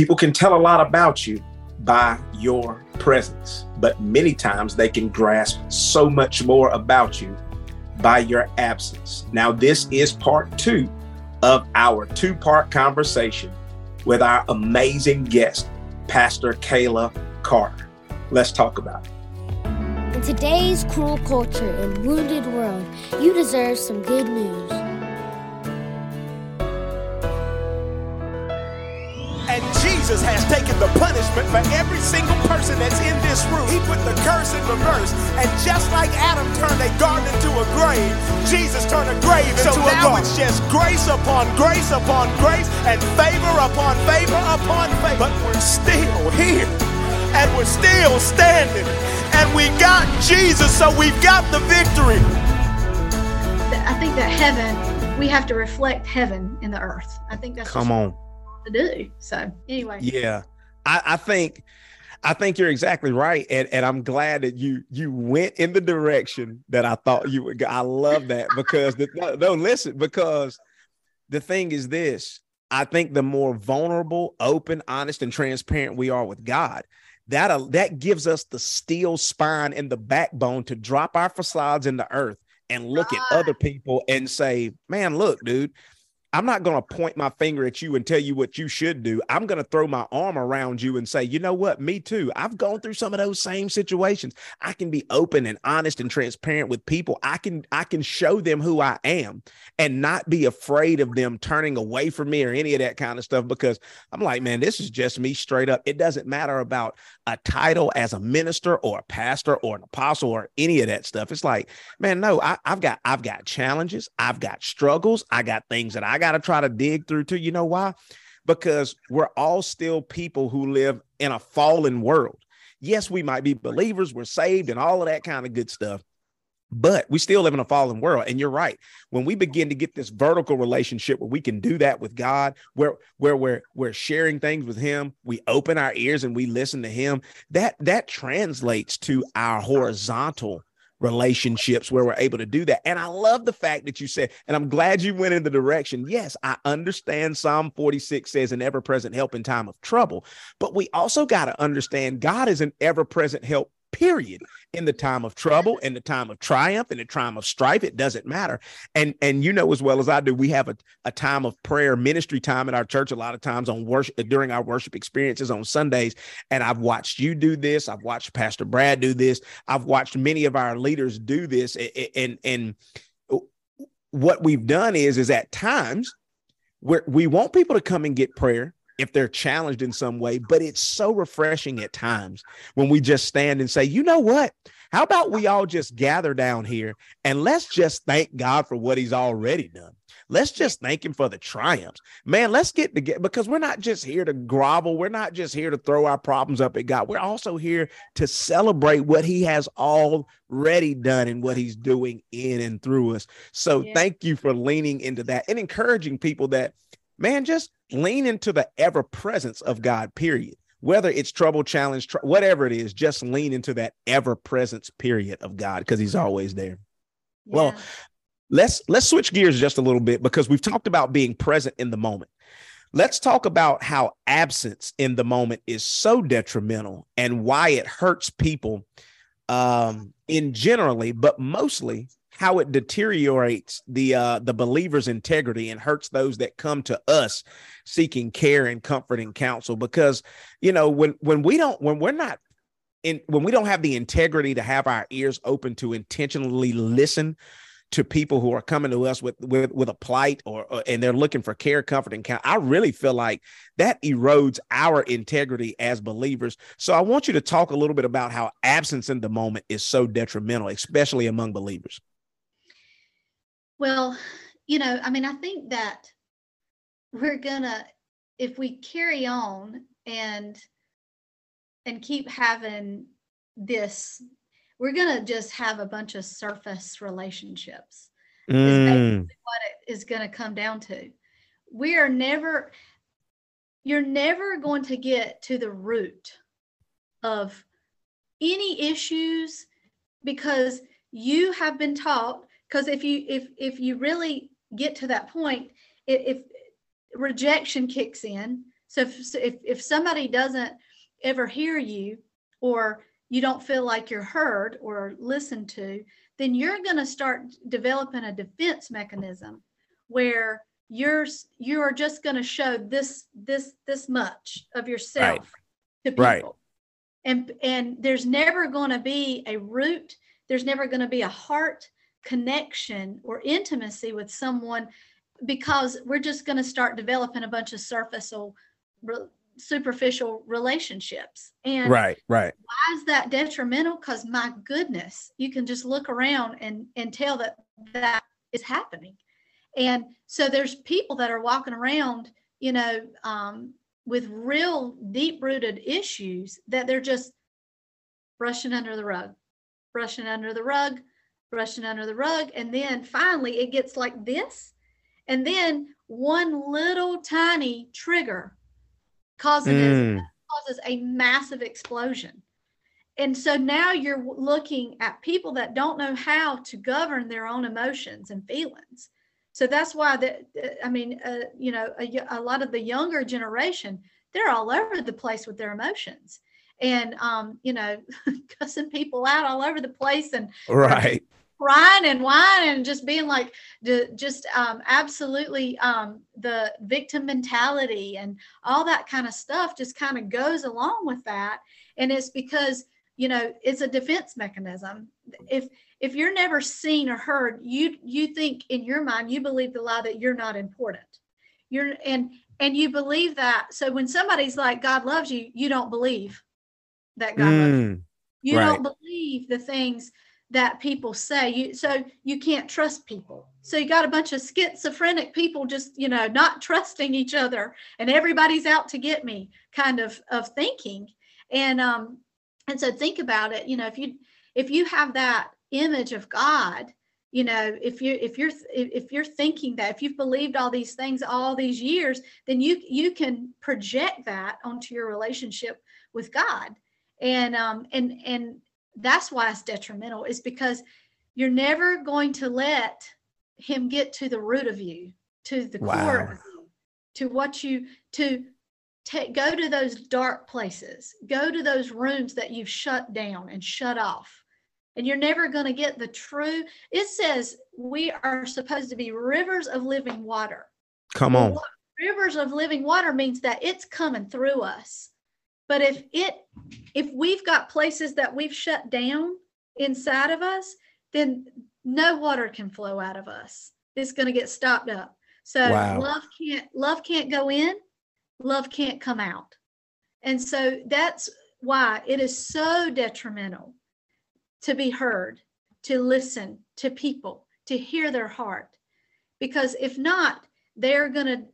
People can tell a lot about you by your presence, but many times they can grasp so much more about you by your absence. Now, this is part two of our two part conversation with our amazing guest, Pastor Kayla Carter. Let's talk about it. In today's cruel culture and wounded world, you deserve some good news. Jesus has taken the punishment for every single person that's in this room. He put the curse in reverse. And just like Adam turned a garden into a grave, Jesus turned a grave so into a garden. So now it's just grace upon grace upon grace and favor upon favor upon favor. But we're still here. And we're still standing. And we got Jesus, so we've got the victory. I think that heaven, we have to reflect heaven in the earth. I think that's come on to do. So anyway. Yeah. I, I think I think you're exactly right. And, and I'm glad that you you went in the direction that I thought you would go. I love that because the, no, no, listen, because the thing is this. I think the more vulnerable, open, honest, and transparent we are with God, that uh, that gives us the steel spine and the backbone to drop our facades in the earth and look at other people and say, "Man, look, dude, I'm not going to point my finger at you and tell you what you should do. I'm going to throw my arm around you and say, you know what? Me too. I've gone through some of those same situations. I can be open and honest and transparent with people. I can I can show them who I am and not be afraid of them turning away from me or any of that kind of stuff because I'm like, man, this is just me straight up. It doesn't matter about a title as a minister or a pastor or an apostle or any of that stuff. It's like, man, no, I, I've got I've got challenges, I've got struggles, I got things that I got to try to dig through too. You know why? Because we're all still people who live in a fallen world. Yes, we might be believers, we're saved, and all of that kind of good stuff. But we still live in a fallen world. And you're right. When we begin to get this vertical relationship where we can do that with God, where where we're we're sharing things with Him, we open our ears and we listen to Him, that that translates to our horizontal relationships where we're able to do that. And I love the fact that you said, and I'm glad you went in the direction. Yes, I understand Psalm 46 says an ever present help in time of trouble, but we also got to understand God is an ever present help period in the time of trouble in the time of triumph in the time of strife it doesn't matter. And and you know as well as i do we have a, a time of prayer ministry time at our church a lot of times on worship during our worship experiences on sundays. And i've watched you do this. I've watched pastor brad do this. I've watched many of our leaders do this. And and what we've done is is at times where we want people to come and get prayer if they're challenged in some way, but it's so refreshing at times when we just stand and say, you know what? How about we all just gather down here and let's just thank God for what he's already done. Let's just thank him for the triumphs. Man, let's get together because we're not just here to grovel. We're not just here to throw our problems up at God. We're also here to celebrate what he has already done and what he's doing in and through us. So yeah. thank you for leaning into that and encouraging people that man, just lean into the ever presence of God, period. Whether it's trouble, challenge, tr- whatever it is, just lean into that ever presence, period, of God, because He's always there. Yeah. Well, let's let's switch gears just a little bit because we've talked about being present in the moment. Let's talk about how absence in the moment is so detrimental and why it hurts people um, in generally, but mostly how it deteriorates the uh, the believer's integrity and hurts those that come to us seeking care and comfort and counsel. Because you know when when we don't when we're not in when we don't have the integrity to have our ears open to intentionally listen to people who are coming to us with with, with a plight or, or and they're looking for care comfort and counsel i really feel like that erodes our integrity as believers. So i want you to talk a little bit about how absence in the moment is so detrimental especially among believers well, you know, I mean, I think that we're gonna, if we carry on and and keep having this, we're gonna just have a bunch of surface relationships. Mm. Is what it is gonna come down to. We are never, you're never going to get to the root of any issues because you have been taught because if you if if you really get to that point if, if rejection kicks in So if, if, if somebody doesn't ever hear you or you don't feel like you're heard or listened to, then you're going to start developing a defense mechanism where you're you're just going to show this this this much of yourself Right. to people. Right. And and there's never going to be a root, there's never going to be a heart connection or intimacy with someone because we're just going to start developing a bunch of surfacial re- superficial relationships. And Right, right. why is that detrimental? Because my goodness, you can just look around and and tell that that is happening. And so there's people that are walking around, you know, um, with real deep rooted issues that they're just brushing under the rug, brushing under the rug, brushing under the rug. And then finally it gets like this. And then one little tiny trigger causes Mm, causes a massive explosion. And so now you're looking at people that don't know how to govern their own emotions and feelings. So that's why that I mean, uh, you know, a lot of the younger generation, they're all over the place with their emotions, and um, you know, cussing people out all over the place and right. Crying and whining and just being like the just um, absolutely um, the victim mentality and all that kind of stuff just kind of goes along with that. And it's because you know it's a defense mechanism. If if you're never seen or heard you you think in your mind you believe the lie that you're not important. You're and and you believe that. So when somebody's like god loves you you don't believe that god loves you. Mm, you Right. don't believe the things that people say. You so you can't trust people. So you got a bunch of schizophrenic people just you know not trusting each other and everybody's out to get me kind of of thinking. And um and so think about it you know if you if you have that image of god you know if you if you're if you're thinking that if you've believed all these things all these years then you you can project that onto your relationship with god. And um and and that's why it's detrimental is because you're never going to let him get to the root of you to the core of you to what you to take go to those dark places go to those rooms that you've shut down and shut off and you're never going to get the true it says we are supposed to be rivers of living water come on. rivers of living water means that it's coming through us. But if it if we've got places that we've shut down inside of us, then no water can flow out of us. It's going to get stopped up. So Wow. love can't love can't go in, love can't come out. And so that's why it is so detrimental to be heard, to listen to people, to hear their heart. Because if not, they're going to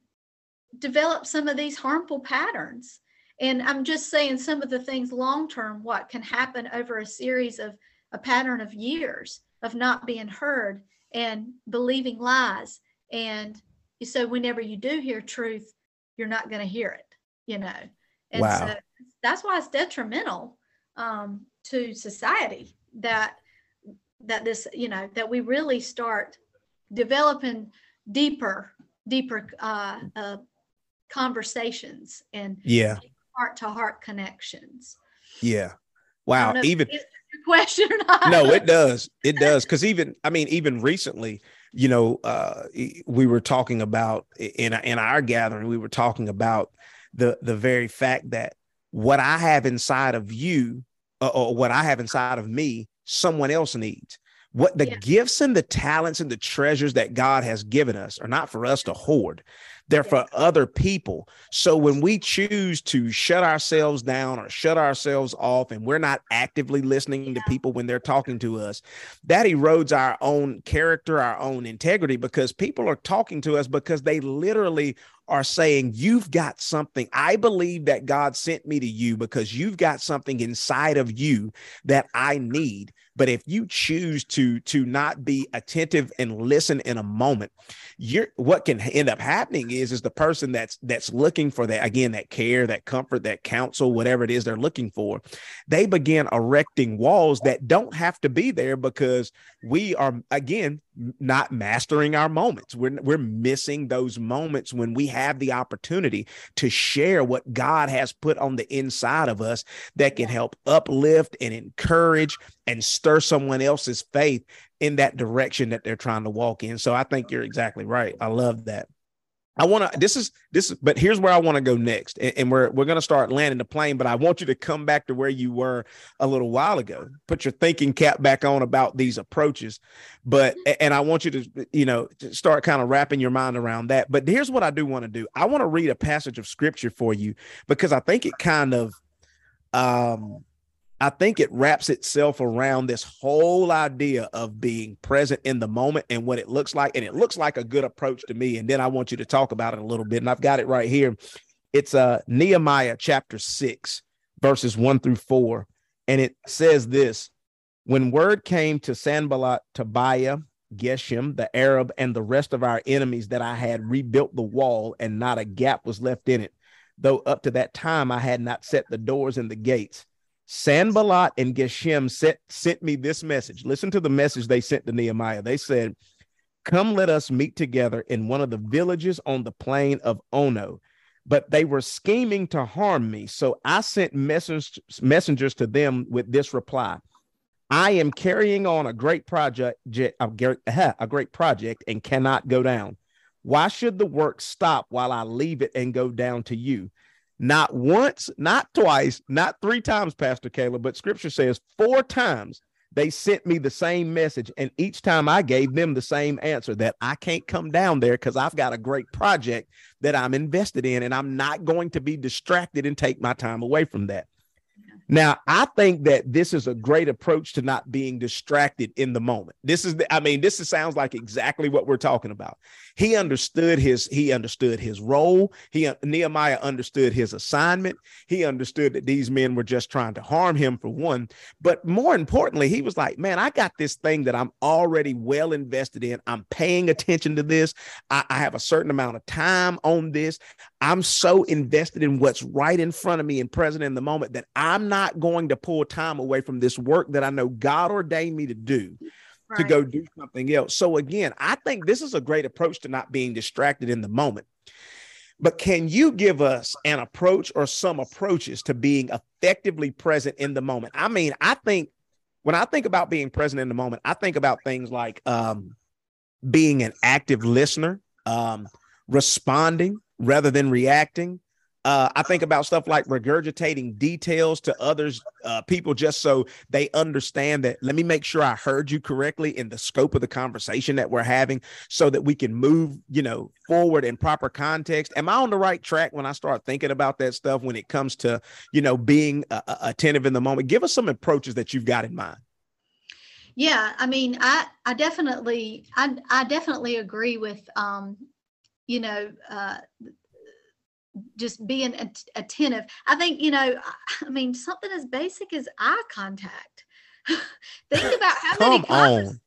develop some of these harmful patterns. And I'm just saying some of the things long term, what can happen over a series of a pattern of years of not being heard and believing lies. And so whenever you do hear truth, you're not going to hear it, you know. And Wow. so that's why it's detrimental um, to society that that this, you know, that we really start developing deeper, deeper uh, uh, conversations and Yeah, heart to heart connections. yeah. Wow. don't know if Even question or not. no, it does. It does. Because even, I mean, even recently, you know, uh, we were talking about in in our gathering, we were talking about the the very fact that what I have inside of you, uh, or what I have inside of me, someone else needs. What the Yeah. gifts and the talents and the treasures that God has given us are not for us to hoard. They're Yeah. for other people. So when we choose to shut ourselves down or shut ourselves off and we're not actively listening to people when they're talking to us, that erodes our own character, our own integrity because people are talking to us because they literally are saying, You've got something. I believe that God sent me to you because you've got something inside of you that I need. But if you choose to to not be attentive and listen in a moment, you're what can end up happening is is the person that's that's looking for that again that care that comfort that counsel whatever it is they're looking for they begin erecting walls that don't have to be there because we are again not mastering our moments we're we're missing those moments when we have the opportunity to share what God has put on the inside of us that can help uplift and encourage and stir someone else's faith in that direction that they're trying to walk in. So I think you're exactly right. I love that. I want to this is this is but here's where I want to go next and, and, we're we're going to start landing the plane but I want you to come back to where you were a little while ago. Put your thinking cap back on about these approaches but and I want you to you know start kind of wrapping your mind around that. But here's what I do want to do. I want to read a passage of scripture for you because I think it kind of um I think it wraps itself around this whole idea of being present in the moment and what it looks like. And it looks like a good approach to me. And then I want you to talk about it a little bit. And I've got it right here. It's uh, Nehemiah chapter six, verses one through four. And it says this When word came to Sanballat, Tobiah, Geshem, the Arab, and the rest of our enemies that I had rebuilt the wall and not a gap was left in it, though up to that time I had not set the doors and the gates. Sanballat and Geshem sent, sent me this message. Listen to the message they sent to Nehemiah. They said, Come, let us meet together in one of the villages on the plain of Ono. But they were scheming to harm me. So I sent messengers, messengers to them with this reply I am carrying on a great project, a great project, and cannot go down. Why should the work stop while I leave it and go down to you? Not once, not twice, not three times, Pastor Kayla, but scripture says four times they sent me the same message. And each time I gave them the same answer that I can't come down there because I've got a great project that I'm invested in and I'm not going to be distracted and take my time away from that. Now, I think that this is a great approach to not being distracted in the moment. This is, the, I mean, this is, sounds like exactly what we're talking about. He understood his, he understood his role. He Nehemiah understood his assignment. He understood that these men were just trying to harm him for one, but more importantly, he was like, "Man, I got this thing that I'm already well invested in. I'm paying attention to this. I, I have a certain amount of time on this. I'm so invested in what's right in front of me and present in the moment that I'm not going to pull time away from this work that I know God ordained me to do right. to go do something else. So again, I think this is a great approach to not being distracted in the moment. But can you give us an approach or some approaches to being effectively present in the moment? I mean, I think when I think about being present in the moment, I think about things like um, being an active listener, um, responding, rather than reacting. Uh, I think about stuff like regurgitating details to others, uh, people, just so they understand that. Let me make sure I heard you correctly in the scope of the conversation that we're having, so that we can move, you know, forward in proper context. Am I on the right track when I start thinking about that stuff when it comes to, you know, being uh, attentive in the moment? Give us some approaches that you've got in mind. Yeah, I mean, I I definitely I I definitely agree with um, you know, uh, just being attentive. I think, you know, I mean, something as basic as eye contact. think about how many convers-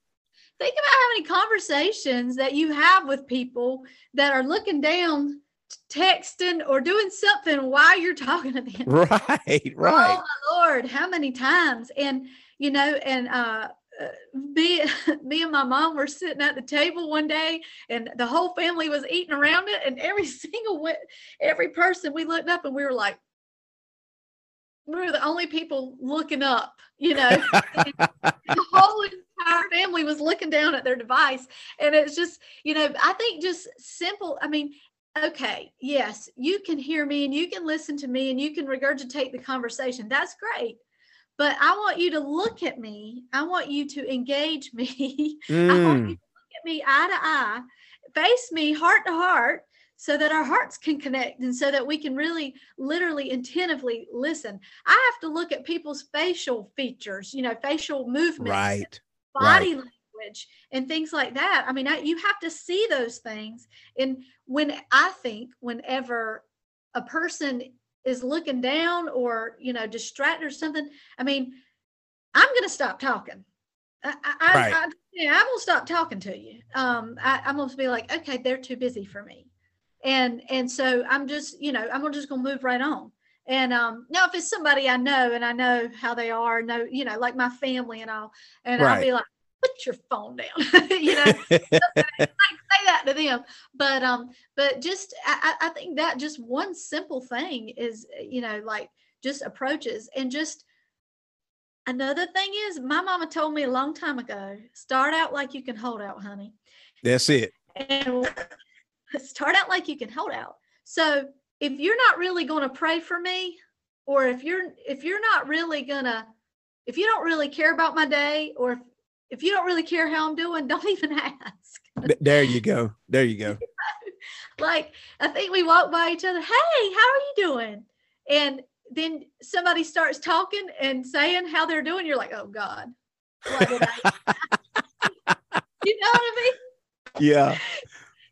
think about how many conversations that you have with people that are looking down texting or doing something while you're talking to them. Right, right. Oh my Lord, how many times? And you know, and uh me, me and my mom were sitting at the table one day and the whole family was eating around it and every single every person we looked up and we were like we were the only people looking up you know? The whole entire family was looking down at their device and it's just you know i think just simple i mean okay yes you can hear me and you can listen to me and you can regurgitate the conversation. That's great but I want you to look at me. I want you to engage me. Mm. I want you mm. to look at me eye to eye, face me heart to heart, so that our hearts can connect and so that we can really, literally, attentively listen. I have to look at people's facial features, you know, facial movements, right, body right. language, and things like that. I mean, I, you have to see those things. And when I think, whenever a person is looking down or you know distracted or something i mean i'm going to stop talking I, I, right. I, yeah, I'm gonna stop talking to you. Um, I, I'm gonna be like, okay, they're too busy for me, and and so I'm just, you know, I'm gonna just gonna move right on. And um, now if it's somebody I know and I know how they are, know, you know, like my family and all, and right. I'll be like, put your phone down you know? Like say that to them. But um but just I, I think that just one simple thing is you know like just approaches and just another thing is my mama told me a long time ago start out like you can hold out honey. That's it. And start out like you can hold out. So if you're not really going to pray for me or if you're if you're not really going to if you don't really care about my day or if, if you don't really care how i'm doing don't even ask. There you go. There you go. Like i think we walk by each other hey how are you doing? And then somebody starts talking and saying how they're doing you're like oh god. You know what i mean? Yeah.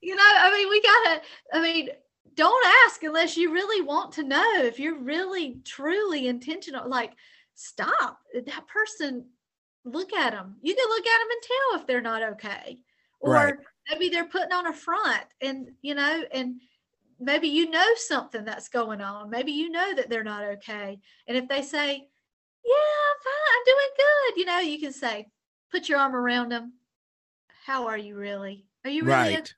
You know i mean we gotta i mean don't ask unless you really want to know if you're really truly intentional. Like stop. That person look at them you can look at them and tell if they're not okay or right. maybe they're putting on a front and you know and maybe you know something that's going on maybe you know that they're not okay and if they say yeah i'm fine i'm doing good you know you can say put your arm around them how are you really are you really right. okay?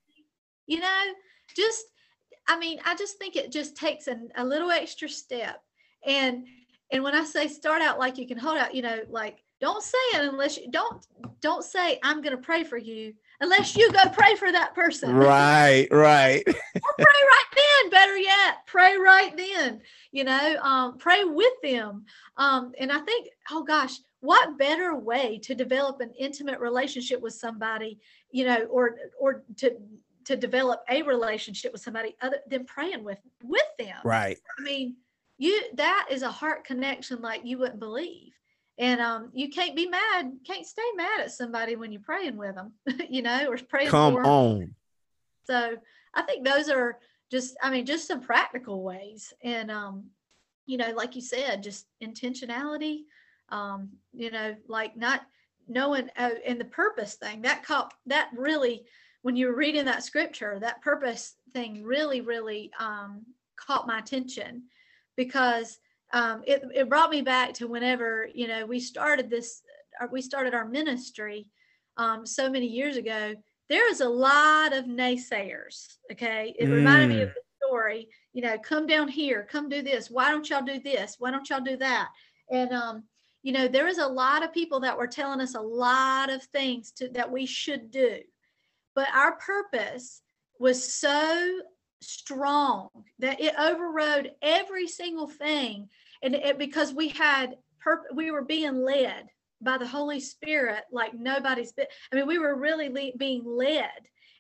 you know just I mean, I just think it just takes a, a little extra step. And and when I say start out like you can hold out, you know, like don't say it unless you don't don't say I'm going to pray for you unless you go pray for that person. Right, right. or pray right then. Better yet, pray right then. You know, um, pray with them. Um, and I think, oh gosh, what better way to develop an intimate relationship with somebody, you know, or or to to develop a relationship with somebody other than praying with with them. Right. I mean, you that is a heart connection like you wouldn't believe. And um, you can't be mad, can't stay mad at somebody when you're praying with them, you know, or praying Come for them. on. So I think those are just, I mean, just some practical ways. And um, you know, like you said, just intentionality. Um, you know, like not knowing uh, and the purpose thing that caught that really when you were reading that scripture, that purpose thing really, really um, caught my attention because um, it, it brought me back to whenever, you know, we started this, uh, we started our ministry um, so many years ago. There was a lot of naysayers. Okay. It mm. reminded me of mm. the story, you know, come down here, come do this. Why don't y'all do this? Why don't y'all do that? And, um, you know, there was a lot of people that were telling us a lot of things to, that we should do but our purpose was so strong that it overrode every single thing. And it, because we had purpose we were being led by the holy spirit like nobody's been i mean we were really le- being led.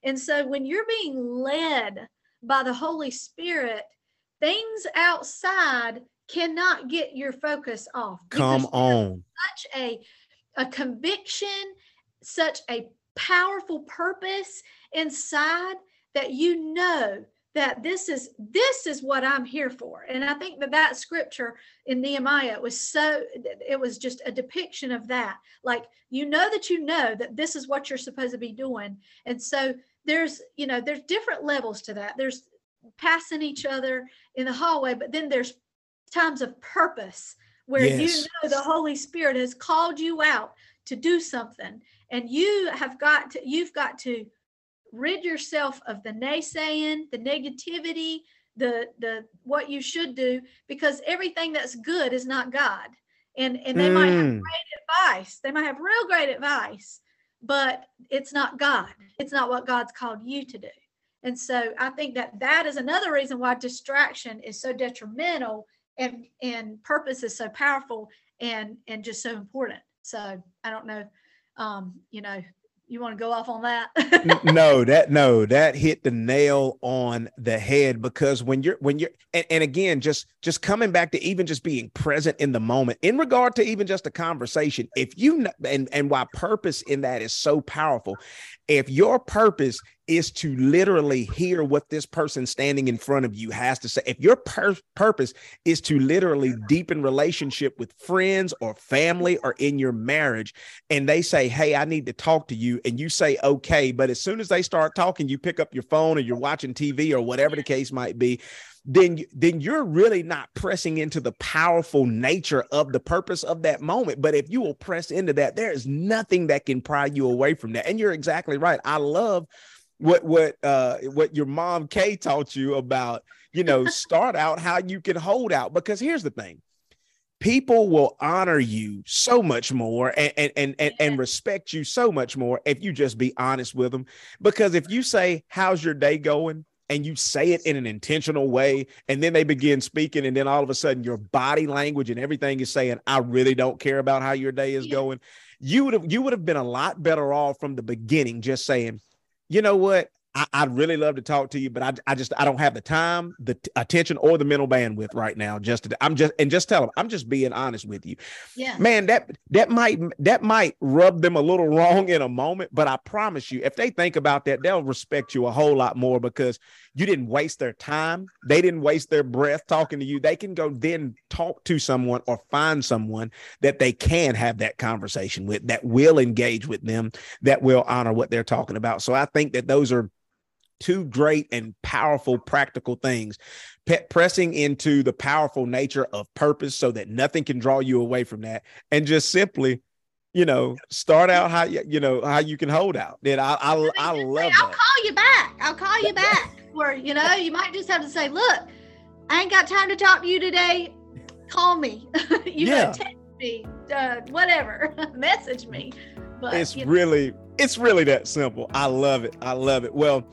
And so when you're being led by the holy spirit things outside cannot get your focus off. Come on. such a a conviction such a powerful purpose inside that you know that this is this is what i'm here for. And i think that that scripture in nehemiah was so it was just a depiction of that. Like you know that you know that this is what you're supposed to be doing. And so there's you know there's different levels to that. There's passing each other in the hallway but then there's times of purpose where yes. you know the holy spirit has called you out to do something. And you have got to you've got to rid yourself of the naysaying the negativity the the what you should do because everything that's good is not god and and they mm. might have hmm. great advice they might have real great advice but it's not god it's not what god's called you to do and so i think that that is another reason why distraction is so detrimental and and purpose is so powerful and and just so important so i don't know um, you know, you want to go off on that? no, that no, that hit the nail on the head because when you're when you're and, and again, just just coming back to even just being present in the moment in regard to even just a conversation, if you and and why purpose in that is so powerful, if your purpose is to literally hear what this person standing in front of you has to say. If your pur- purpose is to literally deepen relationship with friends or family or in your marriage, and they say, Hey, I need to talk to you, and you say, Okay. But as soon as they start talking, you pick up your phone or you're watching TV or whatever the case might be, then then you're really not pressing into the powerful nature of the purpose of that moment but if you will press into that there is nothing that can pry you away from that and you're exactly right i love what what uh what your mom Kay taught you about, you know, start out how you can hold out. Because here's the thing. People will honor you so much more and, and and and and respect you so much more if you just be honest with them. Because if you say, How's your day going? and you say it in an intentional way and then they begin speaking and then all of a sudden your body language and everything is saying i really don't care about how your day is yeah. going you would have you would have been a lot better off from the beginning just saying you know what? I, would really love to talk to you, but I, I just I don't have the time, the t- attention, or the mental bandwidth right now. Just to, I'm just and just tell them I'm just being honest with you. Yeah, man, that that might that might rub them a little wrong in a moment, but I promise you, if they think about that, they'll respect you a whole lot more because you didn't waste their time. They didn't waste their breath talking to you. They can go then talk to someone or find someone that they can have that conversation with, that will engage with them, that will honor what they're talking about. So I think that those are two great and powerful practical things. Pe- pressing into the powerful nature of purpose so that nothing can draw you away from that. And just simply you know start out how you you know how you can hold out. Then i i, I, I love say, i'll call you back. I'll call you back. Or you know you might just have to say look i ain't got time to talk to you today. Call me. You yeah. know text me uh, whatever. Message me. But it's really know. it's really that simple. I love it. I love it. Well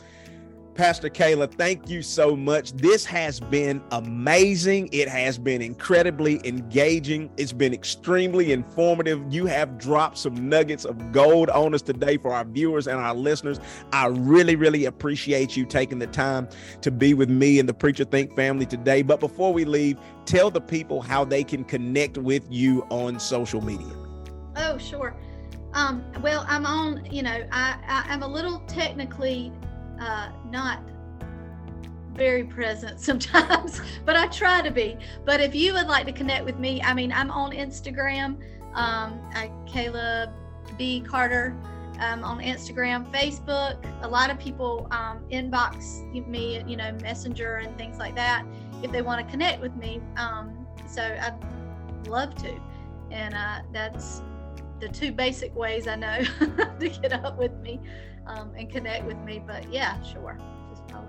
Pastor Kayla, thank you so much. This has been amazing. It has been incredibly engaging. It's been extremely informative. You have dropped some nuggets of gold on us today for our viewers and our listeners. I really, really appreciate you taking the time to be with me and the Preacher Think family today. But before we leave, tell the people how they can connect with you on social media. Oh, sure. Um, well, I'm on, you know, I, I, I'm a little technically uh, not very present sometimes, but I try to be. But if you would like to connect with me, I mean, I'm on Instagram, um, I, Kayla B. Carter. Um, on Instagram, Facebook. A lot of people um, inbox me, you know, Messenger and things like that if they want to connect with me. Um, so I'd love to. And uh, that's the two basic ways I know to get up with me um, and connect with me. But yeah, sure.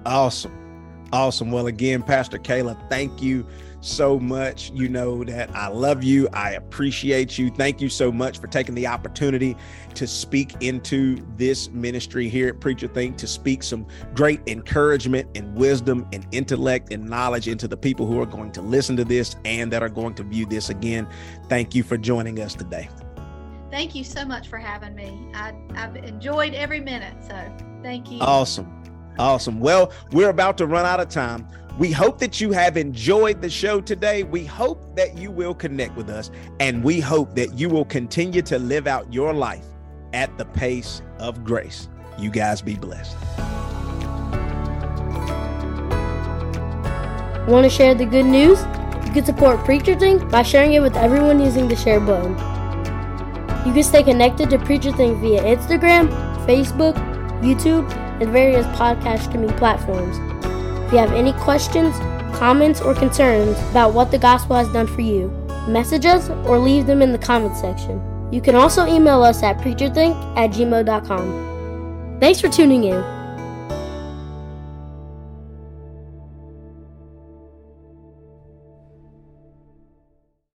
Awesome. Awesome. Well, again, Pastor Kayla, thank you so much. You know that I love you. I appreciate you. Thank you so much for taking the opportunity to speak into this ministry here at Preacher Think, to speak some great encouragement and wisdom and intellect and knowledge into the people who are going to listen to this and that are going to view this again. Thank you for joining us today. Thank you so much for having me. I, I've enjoyed every minute. So thank you. Awesome. Awesome. Well, we're about to run out of time. We hope that you have enjoyed the show today. We hope that you will connect with us, and we hope that you will continue to live out your life at the pace of grace. You guys be blessed. Want to share the good news? You can support Preacher Think by sharing it with everyone using the share button. You can stay connected to Preacher Think via Instagram, Facebook, YouTube, and various podcast streaming platforms. If you have any questions, comments, or concerns about what the gospel has done for you, message us or leave them in the comment section. You can also email us at preacherthink at gmail.com. Thanks for tuning in.